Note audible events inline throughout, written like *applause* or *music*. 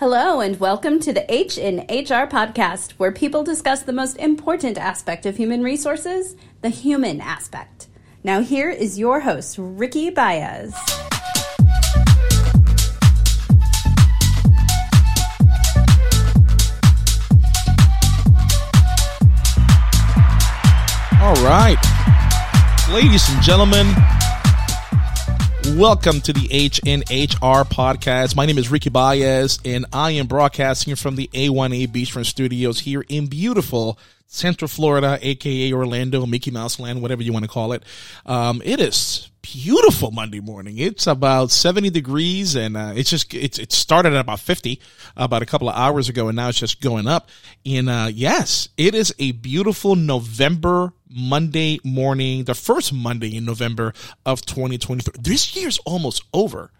Hello, and welcome to the H in HR podcast, where people discuss the most important aspect of human resources the human aspect. Now, here is your host, Ricky Baez. All right. Ladies and gentlemen, welcome to the H in HR podcast. My name is Ricky Baez, and I am broadcasting from the A1A Beachfront Studios here in beautiful Central Florida, aka Orlando, Mickey Mouse Land, whatever you want to call it. Um, it is beautiful Monday morning. It's about 70 degrees and, uh, it's just, it's, it started at about 50 about a couple of hours ago and now it's just going up. And, uh, yes, it is a beautiful November Monday morning, the first Monday in November of 2023. This year's almost over.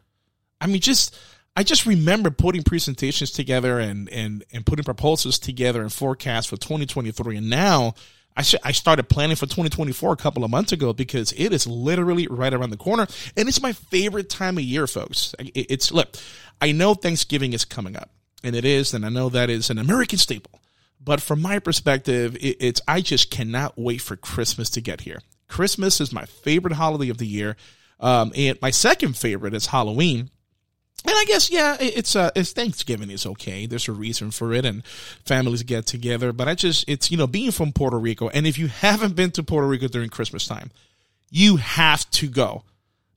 I mean, just, I just remember putting presentations together and, and, and putting proposals together and forecasts for 2023. And now, I, sh- I started planning for 2024 a couple of months ago because it is literally right around the corner and it's my favorite time of year, folks. It's look, I know Thanksgiving is coming up and it is, and I know that is an American staple. But from my perspective, it, it's I just cannot wait for Christmas to get here. Christmas is my favorite holiday of the year, um, and my second favorite is Halloween. And I guess yeah, it's uh, it's Thanksgiving is okay. There's a reason for it, and families get together. But I just it's you know being from Puerto Rico, and if you *laughs* haven't been to Puerto Rico during Christmas time, you have to go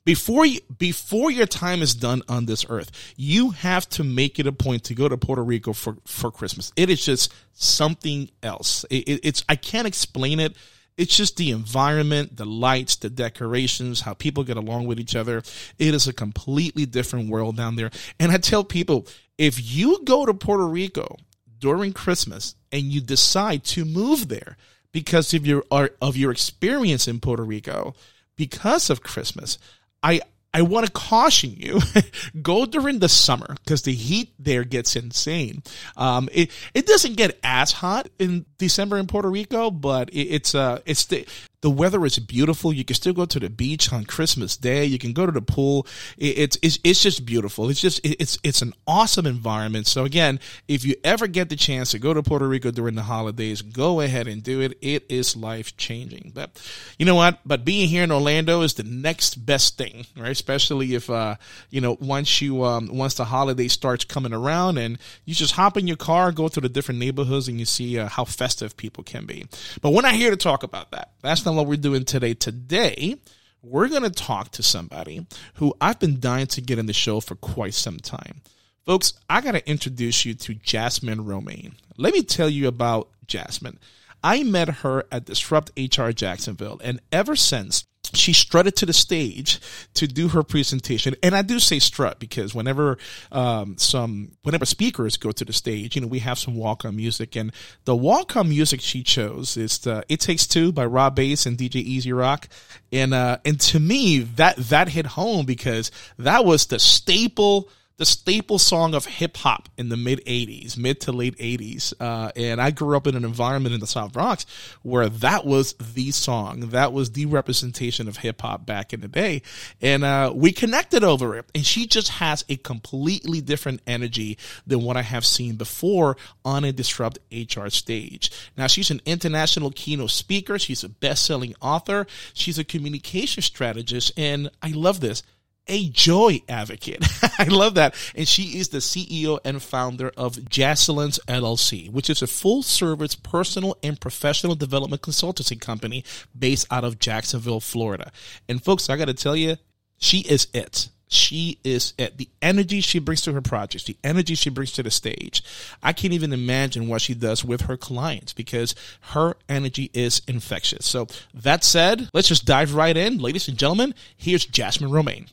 before you, before your time is done on this earth. You have to make it a point to go to Puerto Rico for for Christmas. It is just something else. It, it, it's I can't explain it it's just the environment, the lights, the decorations, how people get along with each other. It is a completely different world down there. And I tell people, if you go to Puerto Rico during Christmas and you decide to move there because of your of your experience in Puerto Rico because of Christmas, I I want to caution you, *laughs* go during the summer because the heat there gets insane. Um, it, it doesn't get as hot in December in Puerto Rico, but it, it's, uh, it's the, the weather is beautiful. You can still go to the beach on Christmas Day. You can go to the pool. It's it's it's just beautiful. It's just it's it's an awesome environment. So again, if you ever get the chance to go to Puerto Rico during the holidays, go ahead and do it. It is life changing. But you know what? But being here in Orlando is the next best thing, right? Especially if uh you know once you um once the holiday starts coming around and you just hop in your car, go to the different neighborhoods, and you see uh, how festive people can be. But we're not here to talk about that. That's not what we're doing today. Today, we're going to talk to somebody who I've been dying to get in the show for quite some time. Folks, I got to introduce you to Jasmine Romaine. Let me tell you about Jasmine. I met her at Disrupt HR Jacksonville, and ever since, she strutted to the stage to do her presentation. And I do say strut because whenever um, some whenever speakers go to the stage, you know, we have some walk on music. And the walk on music she chose is the It Takes Two by Rob Base and DJ E-Z Rock. And uh, and to me that that hit home because that was the staple the staple song of hip hop in the mid 80s, mid to late 80s. Uh, and I grew up in an environment in the South Bronx where that was the song. That was the representation of hip hop back in the day. And uh, we connected over it. And she just has a completely different energy than what I have seen before on a Disrupt HR stage. Now, she's an international keynote speaker. She's a best selling author. She's a communication strategist. And I love this a joy advocate. *laughs* I love that. And she is the CEO and founder of Jacelence LLC, which is a full service personal and professional development consultancy company based out of Jacksonville, Florida. And folks, I got to tell you, she is it. She is it. The energy she brings to her projects, the energy she brings to the stage. I can't even imagine what she does with her clients because her energy is infectious. So that said, let's just dive right in. Ladies and gentlemen, here's Jasmine Romaine.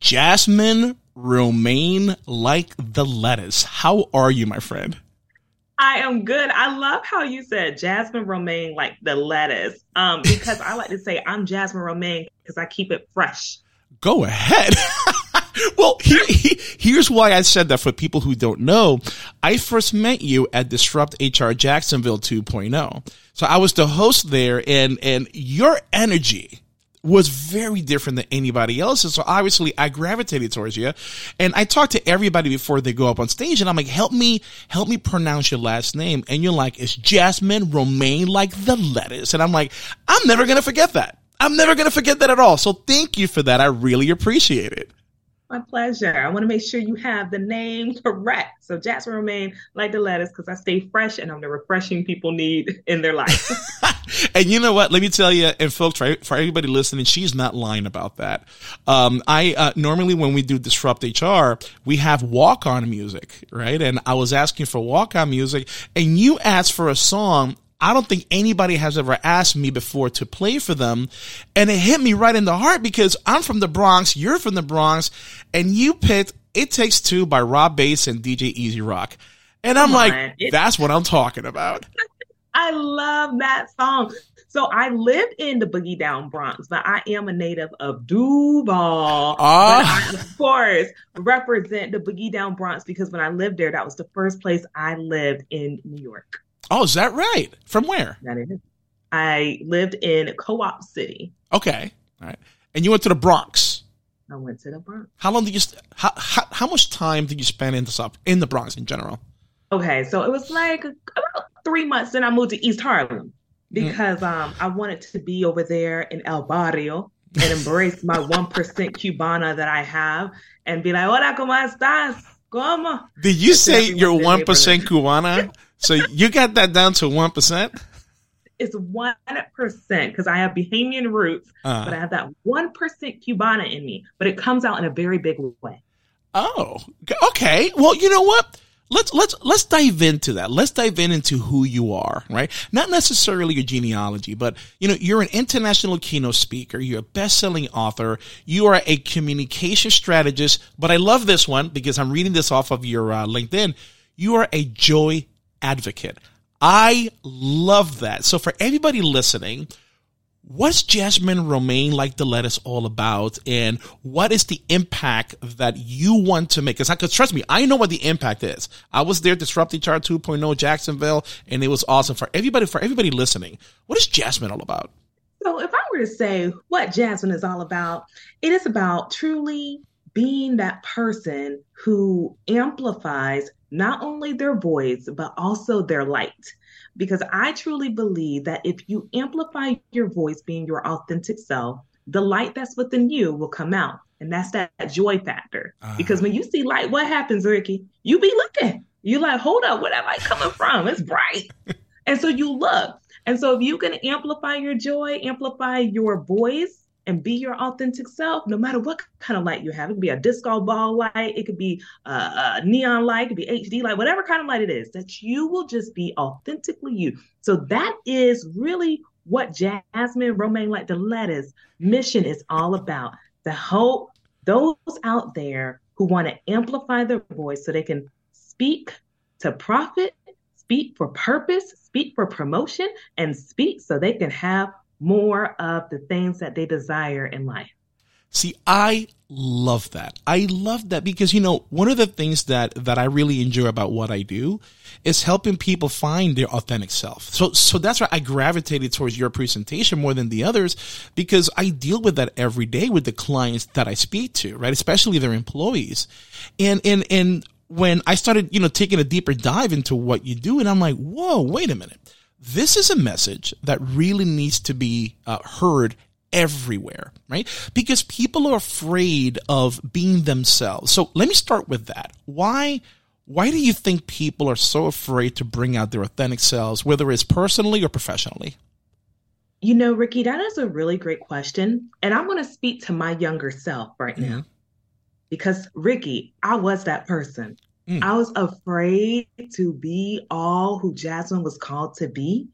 Jasmine Romaine like the lettuce. How are you, my friend? I am good. I love how you said Jasmine Romaine like the lettuce. Um, because I like to say I'm Jasmine Romaine because I keep it fresh. Go ahead. *laughs* well, here, here's why I said that for people who don't know. I first met you at Disrupt HR Jacksonville 2.0. So I was the host there and, and your energy was very different than anybody else's. So obviously I gravitated towards you. And I talked to everybody before they go up on stage and I'm like, help me, help me pronounce your last name. And you're like, it's Jasmine Romaine like the lettuce. And I'm like, I'm never going to forget that. I'm never going to forget that at all. So thank you for that. I really appreciate it. My pleasure. I want to make sure you have the name correct. So Jasmine Romaine, like the lettuce, because I stay fresh and I'm the refreshing people need in their life. *laughs* and you know what? Let me tell you, and folks, for, for everybody listening, she's not lying about that. Um, I uh, normally when we do disrupt HR, we have walk on music, right? And I was asking for walk on music, and you asked for a song I don't think anybody has ever asked me before to play for them. And it hit me right in the heart because I'm from the Bronx, you're from the Bronx, and you picked It Takes Two by Rob Base and DJ E-Z Rock. And I'm like, on. that's what I'm talking about. *laughs* I love that song. So I lived in the Boogie Down Bronx, but I am a native of Duval. Ah. But I, of course, represent the Boogie Down Bronx because when I lived there, that was the first place I lived in New York. Oh, is that right? From where? That is. I lived in Co-op City. Okay. All right. And you went to the Bronx. I went to the Bronx. How long did you? How how, how much time did you spend in the in the Bronx in general? Okay, so it was like about three months. Then I moved to East Harlem because mm. um I wanted to be over there in El Barrio and embrace my *laughs* one percent Cubana that I have and be like, "Hola, cómo estás? ¿Cómo?" Did you say you're one percent Cubana? So you got that down to one percent. It's one percent because I have Bahamian roots, uh, but I have that one percent Cubana in me. But it comes out in a very big way. Oh, okay. Well, you know what? Let's let's let's dive into that. Let's dive in into who you are, right? Not necessarily your genealogy, but you know, you're an international keynote speaker, you're a best-selling author, you are a communication strategist, but I love this one because I'm reading this off of your uh, LinkedIn. You are a joy advocate. I love that. So for everybody listening, what's Jasmine Romaine like the lettuce all about and what is the impact that you want to make? Because trust me, I know what the impact is. I was there Disrupt HR 2.0 Jacksonville and it was awesome for everybody, for everybody listening. What is Jasmine all about? So if I were to say what Jasmine is all about, it is about truly being that person who amplifies not only their voice, but also their light. Because I truly believe that if you amplify your voice being your authentic self, the light that's within you will come out. And that's that, joy factor. Uh-huh. Because when you see light, what happens, Ricky? You be looking. You like, hold up, where that light coming from? It's bright. *laughs* and so you look. And so if you can amplify your joy, amplify your voice, and be your authentic self, no matter what kind of light you have. It could be a disco ball light, it could be a, neon light, it could be HD light, whatever kind of light it is, that you will just be authentically you. So that is really what Jasmine Romaine Like the Lettuce mission is all about. To help those out there who want to amplify their voice so they can speak to profit, speak for purpose, speak for promotion, and speak so they can have more of the things that they desire in life. See, I love that. I love that because you know, one of the things that that I really enjoy about what I do is helping people find their authentic self. So so that's why I gravitated towards your presentation more than the others because I deal with that every day with the clients that I speak to, right? Especially their employees. And and and when I started, you know, taking a deeper dive into what you do and I'm like, "Whoa, wait a minute." This is a message that really needs to be uh, heard everywhere, right? Because people are afraid of being themselves. So let me start with that. Why? Why do you think people are so afraid to bring out their authentic selves, whether it's personally or professionally? You know, Ricky, that is a really great question. And I want to speak to my younger self right mm-hmm. now. Because, Ricky, I was that person. Mm. I was afraid to be all who Jasmine was called to be.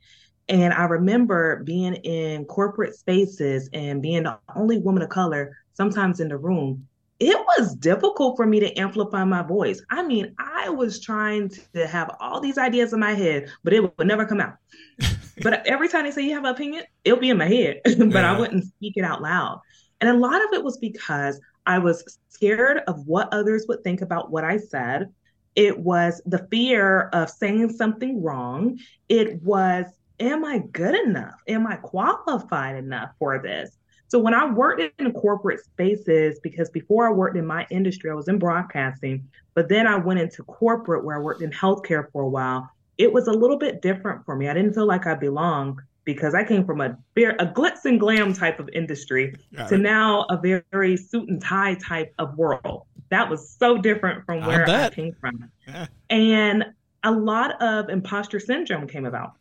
And I remember being in corporate spaces and being the only woman of color sometimes in the room. It was difficult for me to amplify my voice. I mean, I was trying to have all these ideas in my head, but it would never come out. *laughs* but every time they say you have an opinion, it'll be in my head, *laughs* but yeah. I wouldn't speak it out loud. And a lot of it was because I was scared of what others would think about what I said. It was the fear of saying something wrong. It was, am I good enough? Am I qualified enough for this? So when I worked in corporate spaces, because before I worked in my industry, I was in broadcasting, but then I went into corporate where I worked in healthcare for a while. It was a little bit different for me. I didn't feel like I belonged because I came from a a glitz and glam type of industry Got to it. now a very, very, suit and tie type of world. That was so different from where I, I came from. Yeah. And a lot of imposter syndrome came about.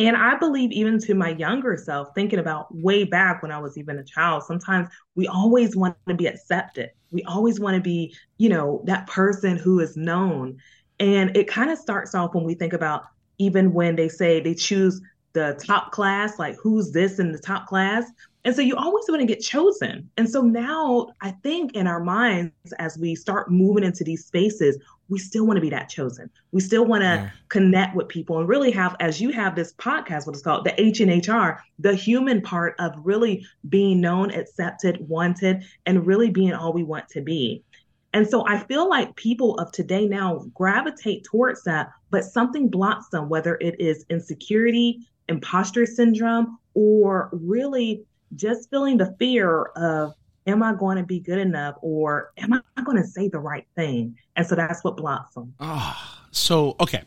And I believe even to my younger self, thinking about way back when I was even a child, sometimes we always want to be accepted. We always want to be, you know, that person who is known. And it kind of starts off when we think about even when they say they choose the top class, like who's this in the top class. And so you always want to get chosen. And so now I think in our minds, as we start moving into these spaces, we still want to be that chosen. We still want to yeah. connect with people and really have, as you have this podcast, what it's called, the H and HR, the human part of really being known, accepted, wanted, and really being all we want to be. And so I feel like people of today now gravitate towards that, but something blocks them, whether it is insecurity, imposter syndrome, or really just feeling the fear of am I going to be good enough or am I going to say the right thing? And so that's what blocks them. Oh, so, okay.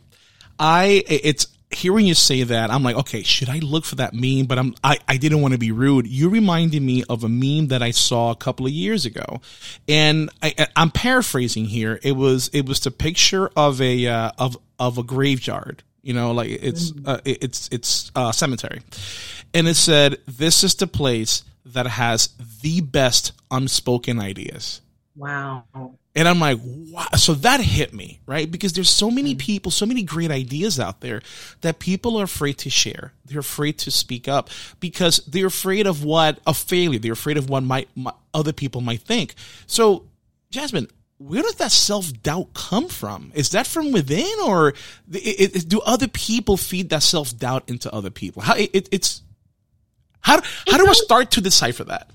I, it's, hearing you say that, I'm like, okay, should I look for that meme? But I'm, I, I didn't want to be rude. You reminded me of a meme that I saw a couple of years ago, and I, I'm paraphrasing here. It was, it was the picture of a, uh, of, of a graveyard. You know, like it's, mm. uh, it's, it's a cemetery, and it said, "This is the place that has the best unspoken ideas. Wow. And I'm like, wow. So that hit me, right? Because there's so many mm. people, so many great ideas out there that people are afraid to share. They're afraid to speak up because they're afraid of what, a failure. They're afraid of what might, other people might think. So, Jasmine, where does that self doubt come from? Is that from within, or it, it, do other people feed that self doubt into other people? How it, it's how how do I start to decipher that?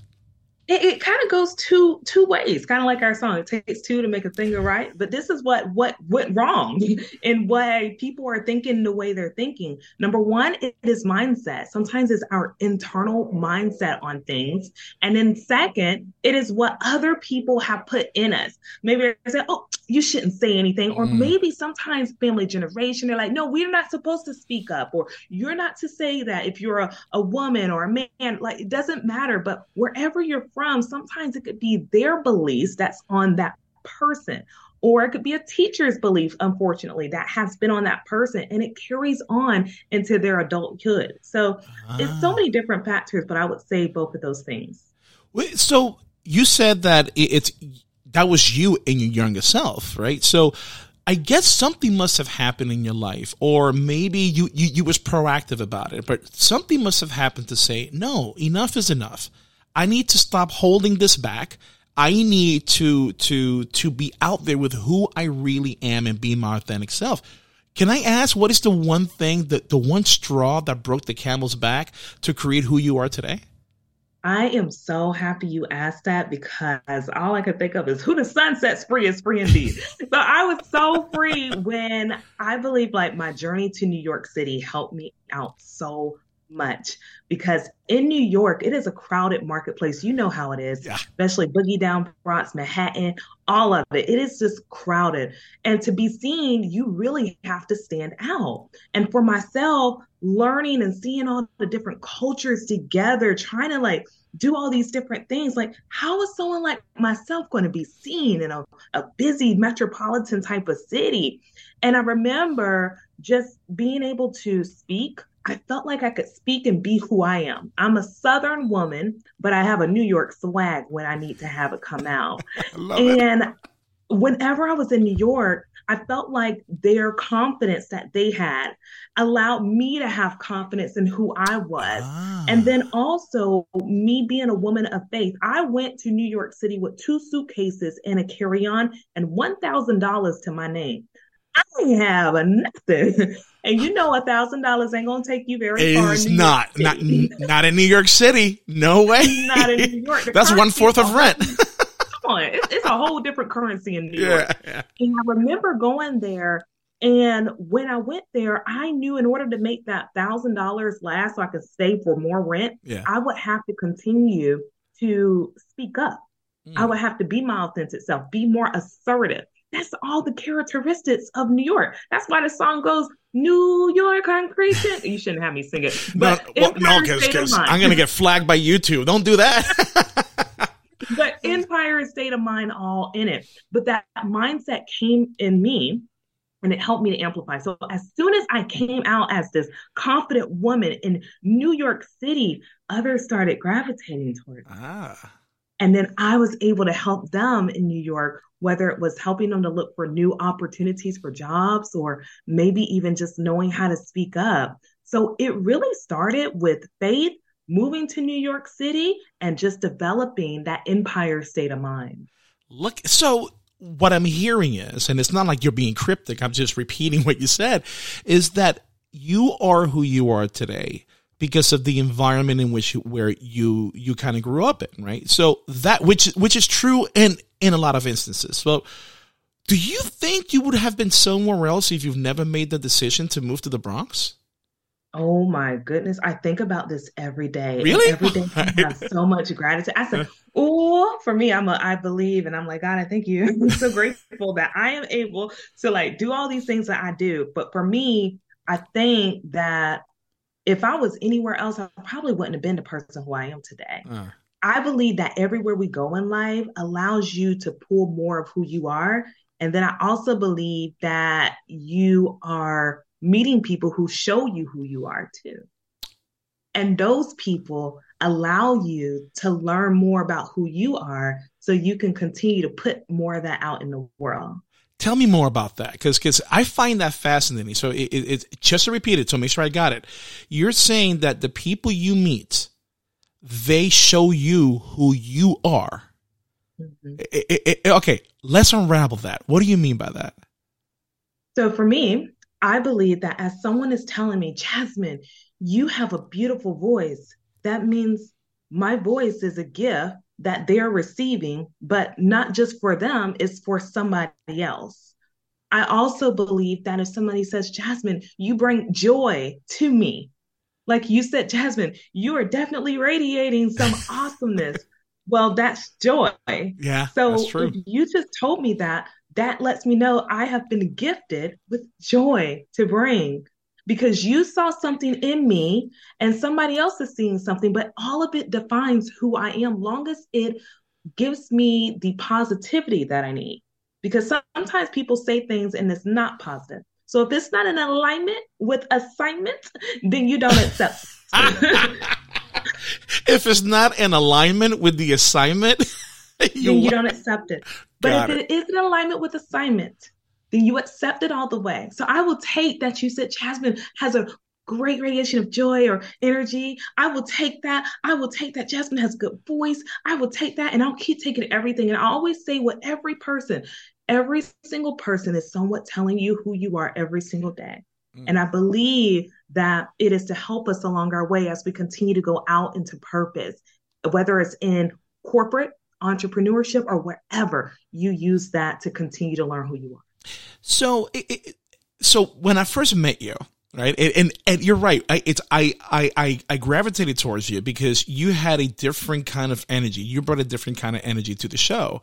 it, it kind of goes two two ways, kind of like our song. It takes two to make a finger right. But this is what what went wrong *laughs* and why people are thinking the way they're thinking. Number one, it is mindset. Sometimes it's our internal mindset on things, and then second, it is what other people have put in us. Maybe they say, "Oh, you shouldn't say anything," or mm. maybe sometimes family generation they're like, "No, we're not supposed to speak up," or "You're not to say that if you're a, a woman or a man." Like it doesn't matter, but wherever you're from, sometimes it could be their beliefs that's on that person. Or it could be a teacher's belief, unfortunately, that has been on that person and it carries on into their adulthood. So ah. it's so many different factors, but I would say both of those things. So you said that it's that was you in your younger self, right? So I guess something must have happened in your life, or maybe you, you, you was proactive about it, but something must have happened to say, no, enough is enough. I need to stop holding this back. I need to to to be out there with who I really am and be my authentic self. Can I ask what is the one thing that the one straw that broke the camel's back to create who you are today? I am so happy you asked that because all I could think of is who the Son sets free is free indeed. *laughs* so I was so free when I believe like my journey to New York City helped me out so much because in New York, it is a crowded marketplace. You know how it is, yeah. especially Boogie Down Bronx, Manhattan, all of it. It is just crowded. And to be seen, you really have to stand out. And for myself, learning and seeing all the different cultures together, trying to like do all these different things, like how is someone like myself going to be seen in a, a busy metropolitan type of city? And I remember just being able to speak I felt like I could speak and be who I am. I'm a Southern woman, but I have a New York swag when I need to have it come out. *laughs* and it. whenever I was in New York, I felt like their confidence that they had allowed me to have confidence in who I was. Ah. And then also, me being a woman of faith, I went to New York City with two suitcases and a carry on and $1,000 to my name. I have nothing. And you know, a thousand dollars ain't gonna take you very it far. It's not, not, not in New York City. No way. not in New York. The *laughs* That's one fourth of rent. come on, it's, it's, a whole different currency in New York. Yeah, And I remember going there, and when I went there, I knew in order to make that thousand dollars last, so I could save for more rent, yeah. I would have to continue to speak up. Mm. I would have to be my authentic self, be more assertive. That's all the characteristics of New York. That's why the song goes, New York concrete. You shouldn't have me sing it. But no, well, no, because I'm going to get flagged by YouTube. Don't do that. *laughs* but empire and state of mind all in it. But that mindset came in me and it helped me to amplify. So as soon as I came out as this confident woman in New York City, others started gravitating towards me. Ah. And then I was able to help them in New York, whether it was helping them to look for new opportunities for jobs or maybe even just knowing how to speak up. So it really started with faith, moving to New York City, and just developing that empire state of mind. Look, so what I'm hearing is, and it's not like you're being cryptic, I'm just repeating *laughs* what you said, is that you are who you are today because of the environment in which you, where you you kind of grew up in, right? So that which which is true in in a lot of instances. So do you think you would have been somewhere else if you've never made the decision to move to the Bronx? Oh my goodness. I think about this every day. Really? Every day I have *laughs* so much gratitude. I said, oh, for me, I'm a I believe and I'm like, God, I thank you. *laughs* I'm so grateful that I am able to like do all these things that I do. But for me, I think that if I was anywhere else, I probably wouldn't have been the person who I am today. Uh. I believe that everywhere we go in life allows you to pull more of who you are. And then I also believe that you are meeting people who show you who you are too. And those people allow you to learn more about who you are so you can continue to put more of that out in the world. Tell me more about that because because I find that fascinating. So it, it, it's just to repeat it, so make sure I got it. You're saying that the people you meet, they show you who you are. Mm-hmm. It, okay, let's unravel that. What do you mean by that? So for me, I believe that as someone is telling me, Jasmine, you have a beautiful voice, that means my voice is a gift that they're receiving, but not just for them, it's for somebody else. I also believe that if somebody says, Jasmine, you bring joy to me, like you said, Jasmine, you are definitely radiating some *laughs* awesomeness. Well, that's joy. Yeah. So you just told me that, that lets me know I have been gifted with joy to bring because you saw something in me and somebody else is seeing something, but all of it defines who I am, long as it gives me the positivity that I need. Because sometimes people say things and it's not positive. So if it's not in alignment with assignment, then you don't accept. *laughs* if it's not in alignment with the assignment, you, *laughs* then you don't accept it. But if it, it is in alignment with assignment, then you accept it all the way. So I will take that you said Jasmine has a great radiation of joy or energy. I will take that. I will take that. Jasmine has a good voice. I will take that and I'll keep taking everything. And I always say what every person, every single person is somewhat telling you who you are every single day. Mm. And I believe that it is to help us along our way as we continue to go out into purpose, whether it's in corporate entrepreneurship or wherever you use that to continue to learn who you are. So, it, so when I first met you, right, and, and, and you're right, I, it's I, I I gravitated towards you because you had a different kind of energy. You brought a different kind of energy to the show,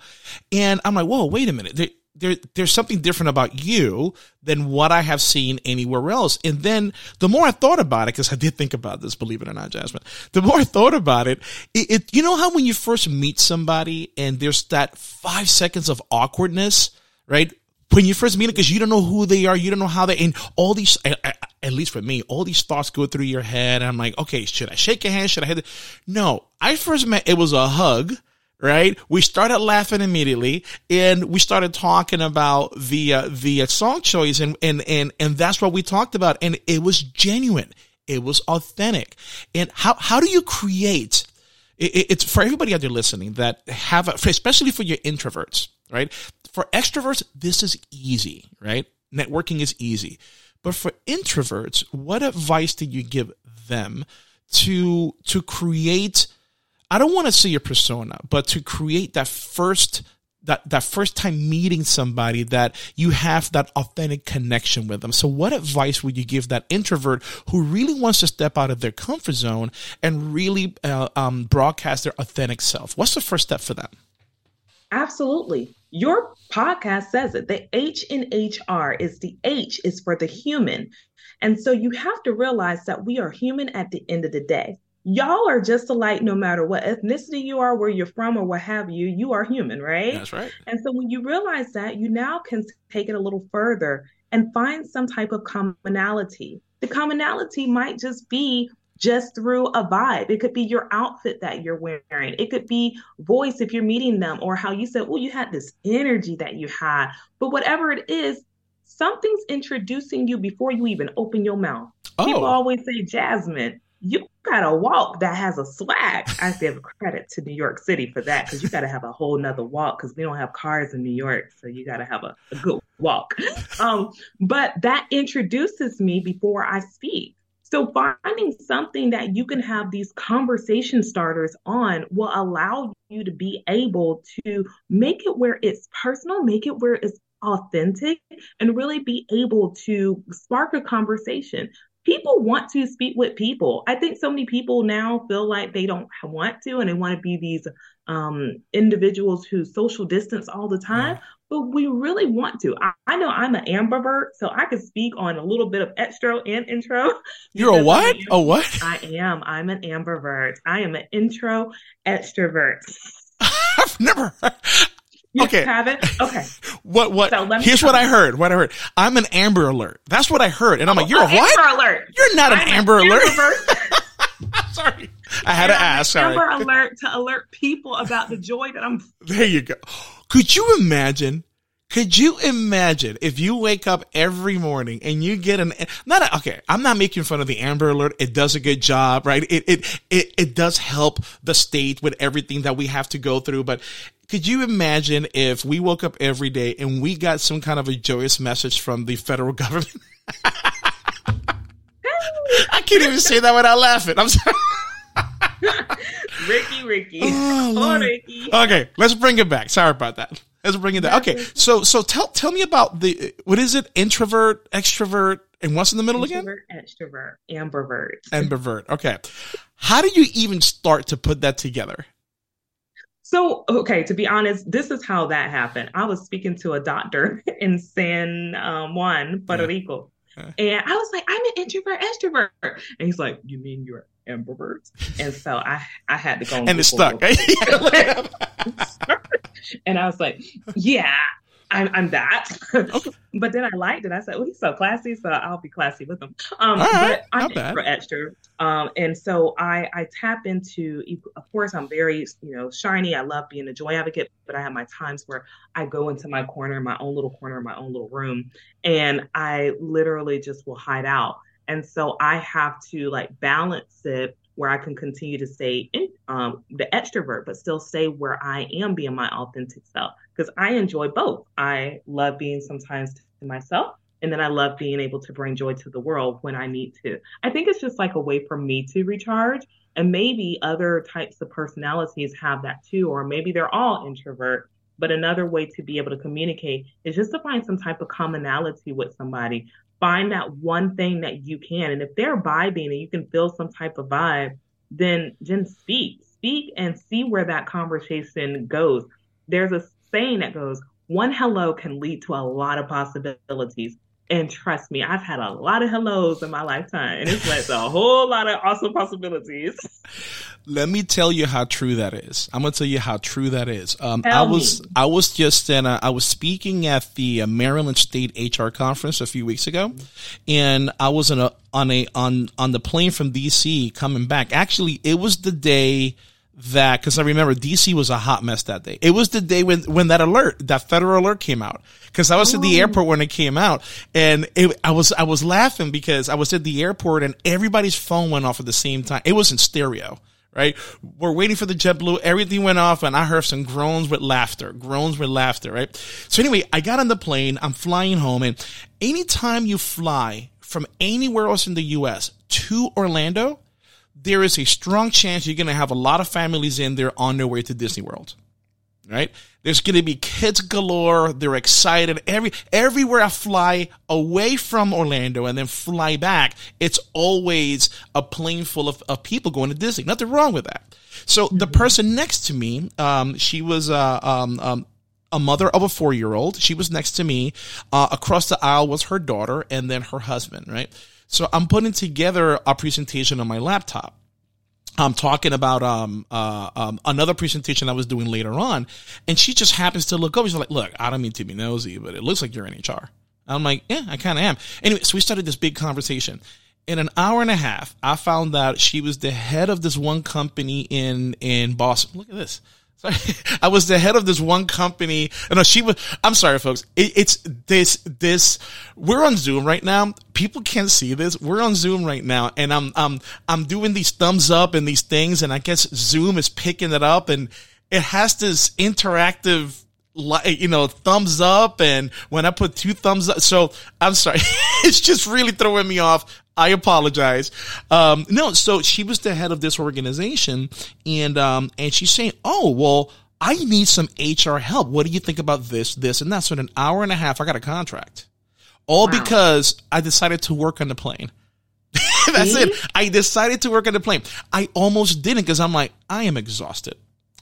and I'm like, whoa, wait a minute. There, there, there's something different about you than what I have seen anywhere else. And then the more I thought about it, because I did think about this, believe it or not, Jasmine, the more I thought about it, it, it, you know how when you first meet somebody and there's that five seconds of awkwardness, right? When you first meet them because you don't know who they are, you don't know how they, and all these, at least for me, all these thoughts go through your head. I'm like, okay, should I shake your hand? Should I hit it? No, I first met, it was a hug, right? We started laughing immediately and we started talking about the, uh, the song choice and, and, and, and that's what we talked about. And it was genuine. It was authentic. And how, how do you create it's for everybody out there listening that have, a, especially for your introverts, right? For extroverts, this is easy, right? Networking is easy. But for introverts, what advice did you give them to to create I don't want to say a persona, but to create that first that that first time meeting somebody that you have that authentic connection with them. So what advice would you give that introvert who really wants to step out of their comfort zone and really uh, um, broadcast their authentic self? What's the first step for them? Absolutely. Your podcast says it. The H in HR is the H is for the human. And so you have to realize that we are human at the end of the day y'all are just alike no matter what ethnicity you are, where you're from, or what have you. You are human, right? That's right. And so when you realize that, you now can take it a little further and find some type of commonality. The commonality might just be just through a vibe. It could be your outfit that you're wearing. It could be voice if you're meeting them, or how you said, "Oh, you had this energy that you had. But whatever it is, something's introducing you before you even open your mouth. Oh. People always say, Jasmine, you got a walk that has a swag. I give credit to New York City for that because you got to have a whole nother walk because we don't have cars in New York. So you got to have a, a, good walk. Um, but that introduces me before I speak. So finding something that you can have these conversation starters on will allow you to be able to make it where it's personal, make it where it's authentic and really be able to spark a conversation people want to speak with people. I think so many people now feel like they don't want to and they want to be these um, individuals who social distance all the time. But we really want to. I, I, know I'm an ambivert, so I can speak on a little bit of extro and intro. You're a *laughs* what? A what? I am. I'm an ambivert. I am an intro extrovert. *laughs* I've never. You okay. haven't? Okay. *laughs* what what so here's what I heard. What I heard. I'm an Amber Alert. That's what I heard. And I'm like, you're a oh, what? Amber Alert. You're not I'm an Amber an Alert. sorry. I had and to ask. Sorry. Amber Alert to alert people about the joy that I'm There you go. Could you imagine could you imagine if you wake up every morning and you get an not a, okay? I'm not making fun of the Amber Alert. It does a good job, right? It it it it does help the state with everything that we have to go through. But could you imagine if we woke up every day and we got some kind of a joyous message from the federal *laughs* government? I can't even say that without laughing. I'm sorry. *laughs* Ricky, Ricky. Oh, oh, Ricky. Okay, let's bring it back. Sorry about that. Let's bring it back. Okay, so so tell tell me about the what is it? Introvert, extrovert, and what's in the middle again? Introvert, again? Extrovert, ambivert. Ambivert. Okay. How do you even start to put that together? So, okay, to be honest, this is how that happened. I was speaking to a doctor *laughs* in San um, Juan, Puerto yeah. Rico. And I was like, I'm an introvert, extrovert. And he's like, You mean you're ambivert? And so I I had to go and, and it stuck. *laughs* *laughs* and I was like, Yeah, I'm, I'm that. Okay. *laughs* but then I liked it. I said, well, he's so classy, so I'll be classy with him. Um, but I'm extra, extra. Um, and so I, I tap into, of course, I'm very, you know, shiny. I love being a joy advocate, but I have my times where I go into my corner, my own little corner, my own little room, and I literally just will hide out. And so I have to like balance it where I can continue to stay in, um, the extrovert, but still stay where I am being my authentic self. Because I enjoy both. I love being sometimes to myself, and then I love being able to bring joy to the world when I need to. I think it's just like a way for me to recharge. And maybe other types of personalities have that too, or maybe they're all introvert. But another way to be able to communicate is just to find some type of commonality with somebody find that one thing that you can. And if they're vibing and you can feel some type of vibe, then then speak. Speak and see where that conversation goes. There's a saying that goes, one hello can lead to a lot of possibilities. And trust me, I've had a lot of hellos in my lifetime, and it's led to a whole lot of awesome possibilities. Let me tell you how true that is. I'm gonna tell you how true that is. Um, I was me. I was just in a, I was speaking at the uh, Maryland State HR conference a few weeks ago, and I was in a on a on on the plane from DC coming back. Actually, it was the day that because I remember DC was a hot mess that day. It was the day when when that alert, that federal alert came out. Because I was oh. at the oh. airport when it came out, and it, I was I was laughing because I was at the airport and everybody's phone went off at the same time. It was in stereo. Right, we're waiting for the JetBlue. Everything went off, and I heard some groans with laughter, groans with laughter. Right. So anyway, I got on the plane. I'm flying home, and anytime you fly from anywhere else in the U.S. to Orlando, there is a strong chance you're going to have a lot of families in there on their way to Disney World. right? There's going to be kids galore. They're excited. Every everywhere I fly away from Orlando and then fly back, it's always a plane full of, of people going to Disney. Nothing wrong with that. So mm-hmm. the person next to me, um, she was uh, um, um, a mother of a four year old. She was next to me. Uh, across the aisle was her daughter and then her husband, right? So I'm putting together a presentation on my laptop. I'm talking about um, uh, um, another presentation I was doing later on, and she just happens to look over. She's like, "Look, I don't mean to be nosy, but it looks like you're in HR." I'm like, "Yeah, I kind of am." Anyway, so we started this big conversation. In an hour and a half, I found out she was the head of this one company in in Boston. Look at this. *laughs* I was the head of this one company. Uh, no, she was. I'm sorry, folks. It, it's this. This. We're on Zoom right now. People can't see this. We're on Zoom right now, and I'm I'm I'm doing these thumbs up and these things, and I guess Zoom is picking it up, and it has this interactive you know, thumbs up. And when I put two thumbs up, so I'm sorry. *laughs* it's just really throwing me off. I apologize. Um, no, so she was the head of this organization and, um, and she's saying, Oh, well, I need some HR help. What do you think about this, this, and that? So in an hour and a half, I got a contract. All wow. because I decided to work on the plane. *laughs* That's it. I decided to work on the plane. I almost didn't because I'm like, I am exhausted.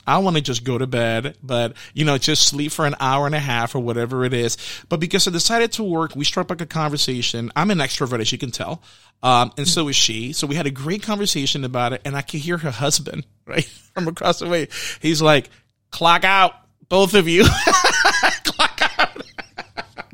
I want to just go to bed, but you know, just sleep for an hour and a half or whatever it is. But because I decided to work, we struck up a conversation. I'm an extrovert, as you can tell. Um, and so is she. So we had a great conversation about it and I could hear her husband, *laughs* right, from across the way. He's like, clock out, both of you. *laughs* clock out.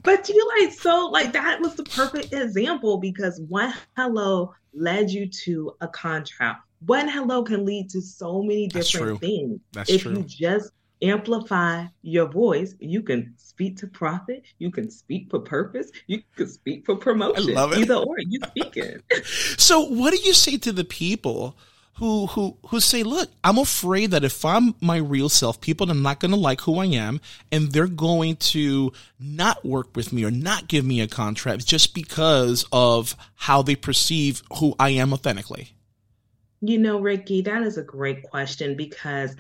but you like, so like that was the perfect example because one hello led you to a contract one hello can lead to so many different things. That's if true. you just amplify your voice, you can speak to profit, you can speak for purpose, you can speak for promotion. I love it. Either or, you speak it. *laughs* *laughs* so what do you say to the people who who who say, look, I'm afraid that if I'm my real self, people are not gonna like who I am and they're going to not work with me or not give me a contract just because of how they perceive who I am authentically. You know, Ricky, that is a great question because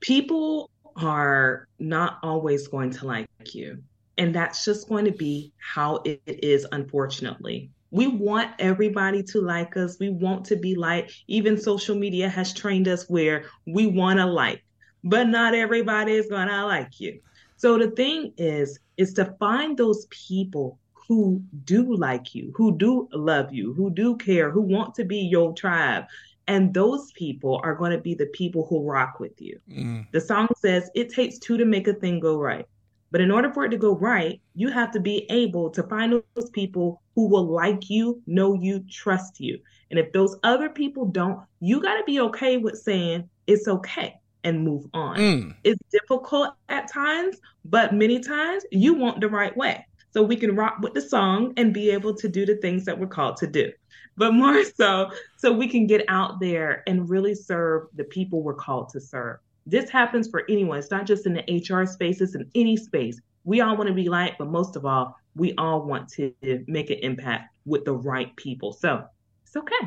people are not always going to like you. And that's just going to be how it is, unfortunately. We want everybody to like us. We want to be liked. Even social media has trained us where we want to like, but not everybody is going to like you. So the thing is, is to find those people who do like you, who do love you, who do care, who want to be your tribe. And those people are going to be the people who rock with you. Mm. The song says it takes two to make a thing go right. But in order for it to go right, you have to be able to find those people who will like you, know you, trust you. And if those other people don't, you got to be okay with saying it's okay and move on. Mm. It's difficult at times, but many times you want the right way so we can rock with the song and be able to do the things that we're called to do. But more *laughs* so, so we can get out there and really serve the people we're called to serve. This happens for anyone. It's not just in the HR space, it's in any space. We all want to be liked, but most of all, we all want to make an impact with the right people. So it's okay.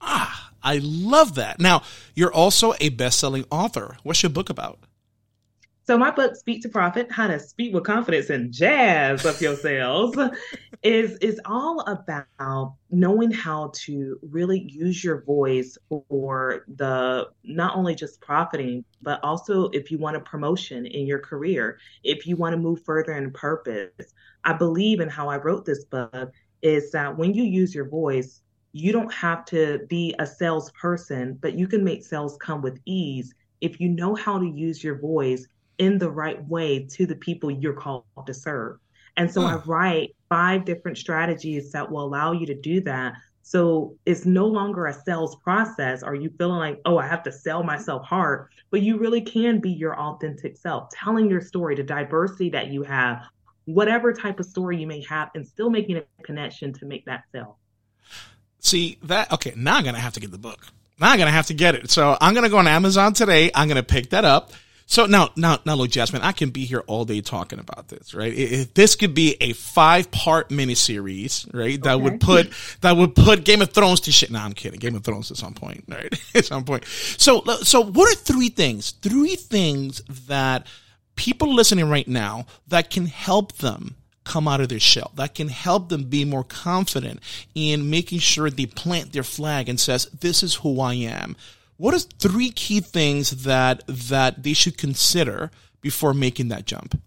Ah, I love that. Now, you're also a best selling author. What's your book about? So my book, Speak to Profit: How to Speak with Confidence and Jazz Up Your Sales, *laughs* is is all about knowing how to really use your voice for the not only just profiting, but also if you want a promotion in your career, if you want to move further in purpose. I believe in how I wrote this book is that when you use your voice, you don't have to be a salesperson, but you can make sales come with ease if you know how to use your voice in the right way to the people you're called to serve. And so hmm. I write five different strategies that will allow you to do that. So it's no longer a sales process. Are you feeling like, oh, I have to sell myself hard? But you really can be your authentic self, telling your story, the diversity that you have, whatever type of story you may have, and still making a connection to make that sell. See that? Okay, now I'm gonna have to get the book. Now I'm gonna have to get it. So I'm gonna go on Amazon today. I'm gonna pick that up. So now, now, now, look, Jasmine, I can be here all day talking about this, right? If this could be a five part miniseries, right? That okay. would put, that would put Game of Thrones to shit. No, I'm kidding. Game of Thrones at some point, right? *laughs* at some point. So, so what are three things, three things that people listening right now that can help them come out of their shell that can help them be more confident in making sure they plant their flag and says this is who i am what are three key things that that they should consider before making that jump?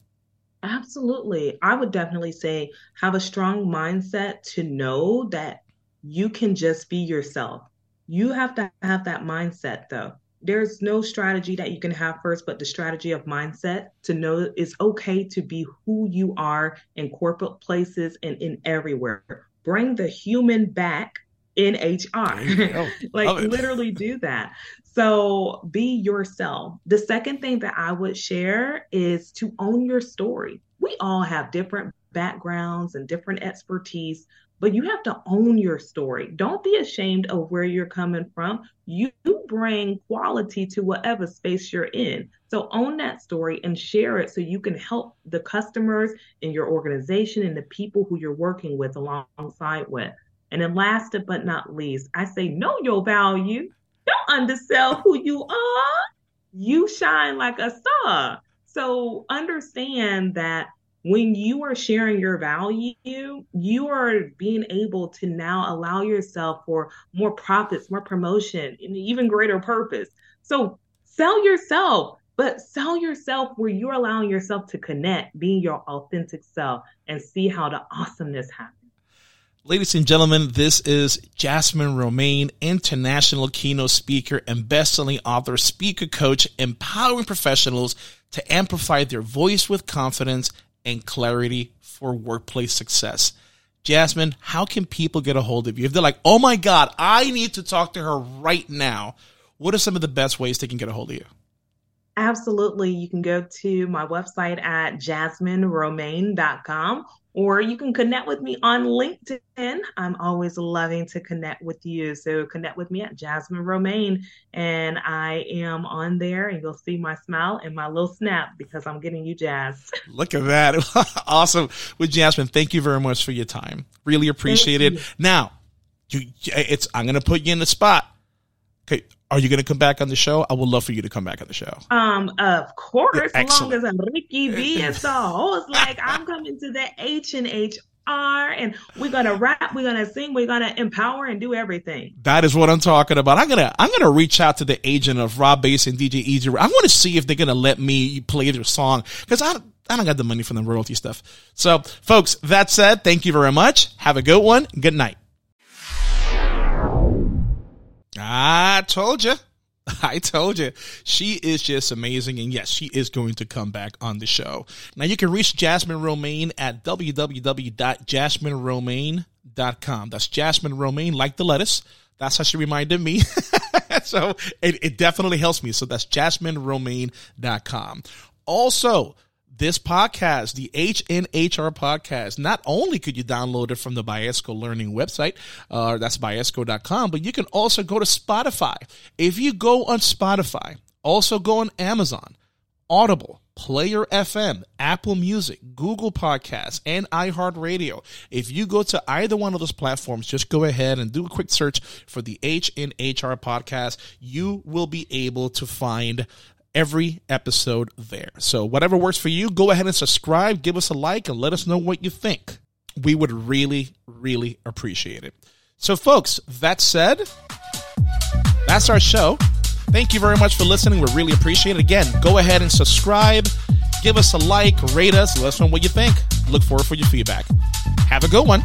Absolutely. I would definitely say have a strong mindset to know that you can just be yourself. You have to have that mindset though. There's no strategy that you can have first, but the strategy of mindset to know it's okay to be who you are in corporate places and in everywhere. Bring the human back in HR. *laughs* like literally do that. So be yourself. The second thing that I would share is to own your story. We all have different backgrounds and different expertise, but you have to own your story. Don't be ashamed of where you're coming from. You bring quality to whatever space you're in. So own that story and share it so you can help the customers in your organization and the people who you're working with alongside with. And then last but not least, I say know your value. Don't undersell who you are. You shine like a star. So understand that when you are sharing your value, you are being able to now allow yourself for more profits, more promotion, and even greater purpose. So sell yourself, but sell yourself where you're allowing yourself to connect, being your authentic self, and see how the awesomeness happens. Ladies and gentlemen, this is Jasmine Romaine, international keynote speaker and best-selling author, speaker coach, empowering professionals to amplify their voice with confidence and clarity for workplace success. Jasmine, how can people get a hold of you? If they're like, oh my God, I need to talk to her right now, what are some of the best ways they can get a hold of you? Absolutely. You can go to my website at jasmineromaine.com or you can connect with me on LinkedIn. I'm always loving to connect with you. So connect with me at Jasmine Romaine, and I am on there, and you'll see my smile and my little snap because I'm getting you jazzed. *laughs* Look at that! *laughs* awesome, with Jasmine. Thank you very much for your time. Really appreciate it. Now, you, it's I'm going to put you in the spot. Okay, are you going to come back on the show? I would love for you to come back on the show. Um, of course, as long as I'm Ricky B is the host. Like I'm coming to the H and H R, and we're gonna rap, we're gonna sing, we're gonna empower and do everything. That is what I'm talking about. I'm gonna I'm gonna reach out to the agent of Rob Base and DJ E-Z. I want to see if they're gonna let me play their song because I. I don't got the money for the royalty stuff. So, folks, that said, thank you very much. Have a good one. Good night. I told you. *laughs* I told you. She is just amazing. And yes, she is going to come back on the show. Now you can reach Jasmine Romaine at www.jasmineromaine.com. That's Jasmine Romaine, like the lettuce. That's how she reminded me. *laughs* so it, it definitely helps me. So that's jasmineromaine.com. Also, this podcast, the H in HR podcast, not only could you download it from the Biesco Learning website, uh, that's biesco.com, but you can also go to Spotify. If you go on Spotify, also go on Amazon, Audible, Player FM, Apple Music, Google Podcasts, and iHeartRadio. If you go to either one of those platforms, just go ahead and do a quick search for the H in HR podcast. You will be able to find every episode there. So, whatever works for you, go ahead and subscribe, give us a like, and let us know what you think. We would really, really appreciate it. So, folks, that said, that's our show. Thank you very much for listening. We really appreciate it. Again, go ahead and subscribe, give us a like, rate us, let us know what you think. Look forward for your feedback. Have a good one.